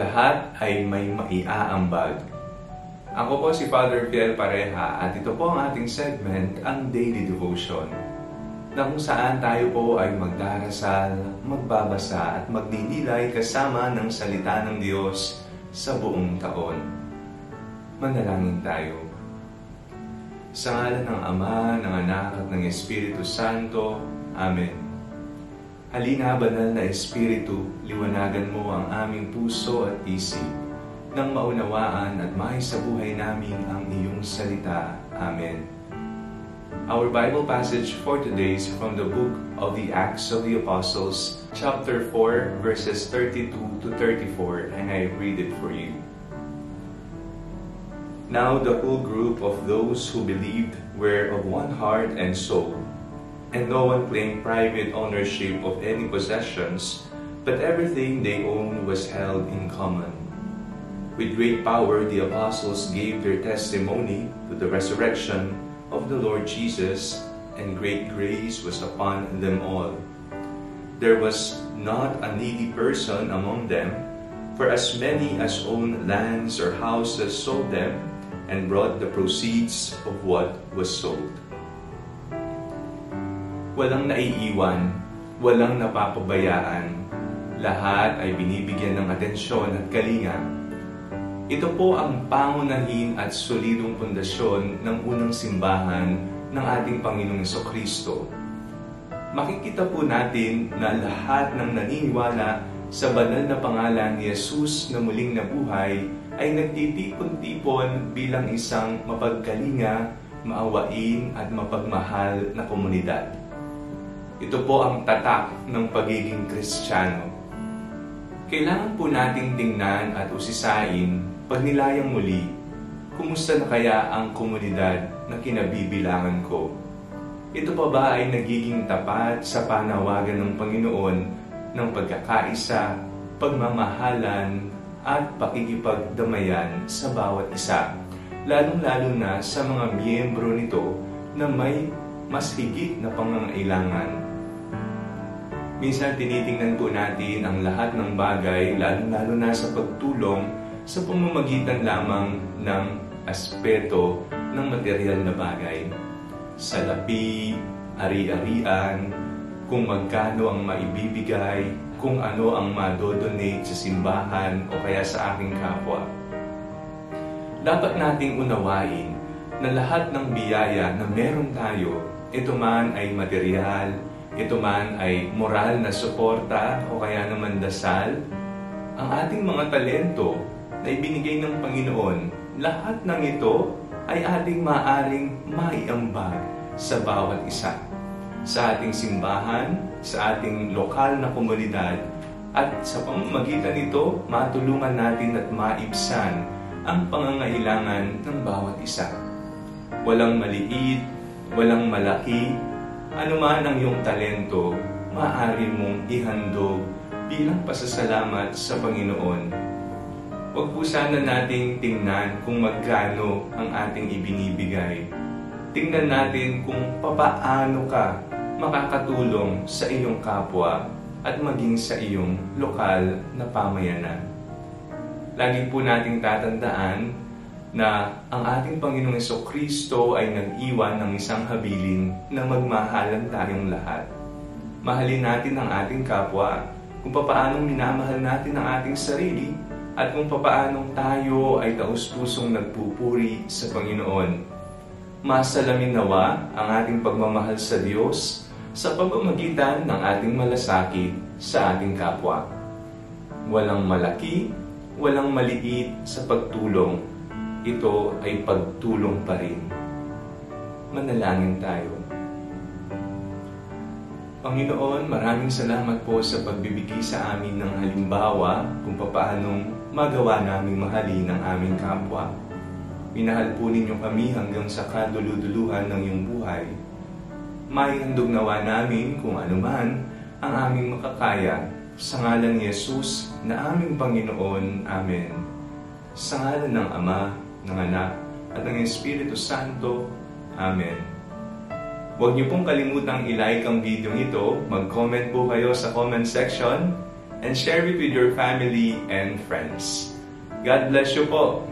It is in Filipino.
Lahat ay may maiaambag. Ako po si Father Fiel Pareha at ito po ang ating segment, ang Daily Devotion, na kung saan tayo po ay magdarasal, magbabasa at magdidilay kasama ng salita ng Diyos sa buong taon. Manalangin tayo. Sa ngalan ng Ama, ng Anak at ng Espiritu Santo. Amen. Halina, banal na Espiritu, liwanagan mo ang aming puso at isip nang maunawaan at buhay namin ang iyong salita. Amen. Our Bible passage for today is from the book of the Acts of the Apostles, chapter 4, verses 32 to 34, and I read it for you. Now the whole group of those who believed were of one heart and soul and no one claimed private ownership of any possessions, but everything they owned was held in common. With great power, the apostles gave their testimony to the resurrection of the Lord Jesus, and great grace was upon them all. There was not a needy person among them, for as many as owned lands or houses sold them, and brought the proceeds of what was sold walang naiiwan, walang napapabayaan. Lahat ay binibigyan ng atensyon at kalinga. Ito po ang pangunahin at solidong pundasyon ng unang simbahan ng ating Panginoong Kristo. Makikita po natin na lahat ng naniniwala sa banal na pangalan ni Jesus na muling nabuhay ay nagtitipon-tipon bilang isang mapagkalinga, maawain at mapagmahal na komunidad. Ito po ang tatak ng pagiging Kristiyano. Kailangan po nating tingnan at usisain pag nilayang muli, kumusta na kaya ang komunidad na kinabibilangan ko? Ito pa ba ay nagiging tapat sa panawagan ng Panginoon ng pagkakaisa, pagmamahalan, at pakikipagdamayan sa bawat isa, lalong-lalo na sa mga miyembro nito na may mas higit na pangangailangan Minsan tinitingnan po natin ang lahat ng bagay, lalo-lalo na sa pagtulong sa pamamagitan lamang ng aspeto ng material na bagay. Salapi, ari-arian, kung magkano ang maibibigay, kung ano ang madodonate sa simbahan o kaya sa aking kapwa. Dapat nating unawain na lahat ng biyaya na meron tayo, ito man ay material, ito man ay moral na suporta o kaya naman dasal, ang ating mga talento na ibinigay ng Panginoon, lahat ng ito ay ating maaring maiambag sa bawat isa. Sa ating simbahan, sa ating lokal na komunidad, at sa pamamagitan nito, matulungan natin at maibsan ang pangangailangan ng bawat isa. Walang maliit, walang malaki, ano man ang iyong talento, maaari mong ihandog bilang pasasalamat sa Panginoon. Huwag po sana nating tingnan kung magkano ang ating ibinibigay. Tingnan natin kung papaano ka makakatulong sa iyong kapwa at maging sa iyong lokal na pamayanan. Lagi po nating tatandaan na ang ating Panginoong Yeso Kristo ay nag-iwan ng isang habilin na magmahalan tayong lahat. Mahalin natin ang ating kapwa, kung papaanong minamahal natin ang ating sarili, at kung papaanong tayo ay taus-pusong nagpupuri sa Panginoon. Masalamin nawa ang ating pagmamahal sa Diyos sa pamamagitan ng ating malasakit sa ating kapwa. Walang malaki, walang maliit sa pagtulong ito ay pagtulong pa rin. Manalangin tayo. Panginoon, maraming salamat po sa pagbibigay sa amin ng halimbawa kung paanong magawa naming mahalin ang aming kapwa. Minahal po ninyo kami hanggang sa kaduluduluhan ng iyong buhay. May handog nawa namin kung anuman ang aming makakaya sa ngalan ni Jesus na aming Panginoon. Amen. Sa ngalan ng Ama, ng Anak, at ng Espiritu Santo. Amen. Huwag niyo pong kalimutang i-like ang video ito, mag-comment po kayo sa comment section, and share it with your family and friends. God bless you po.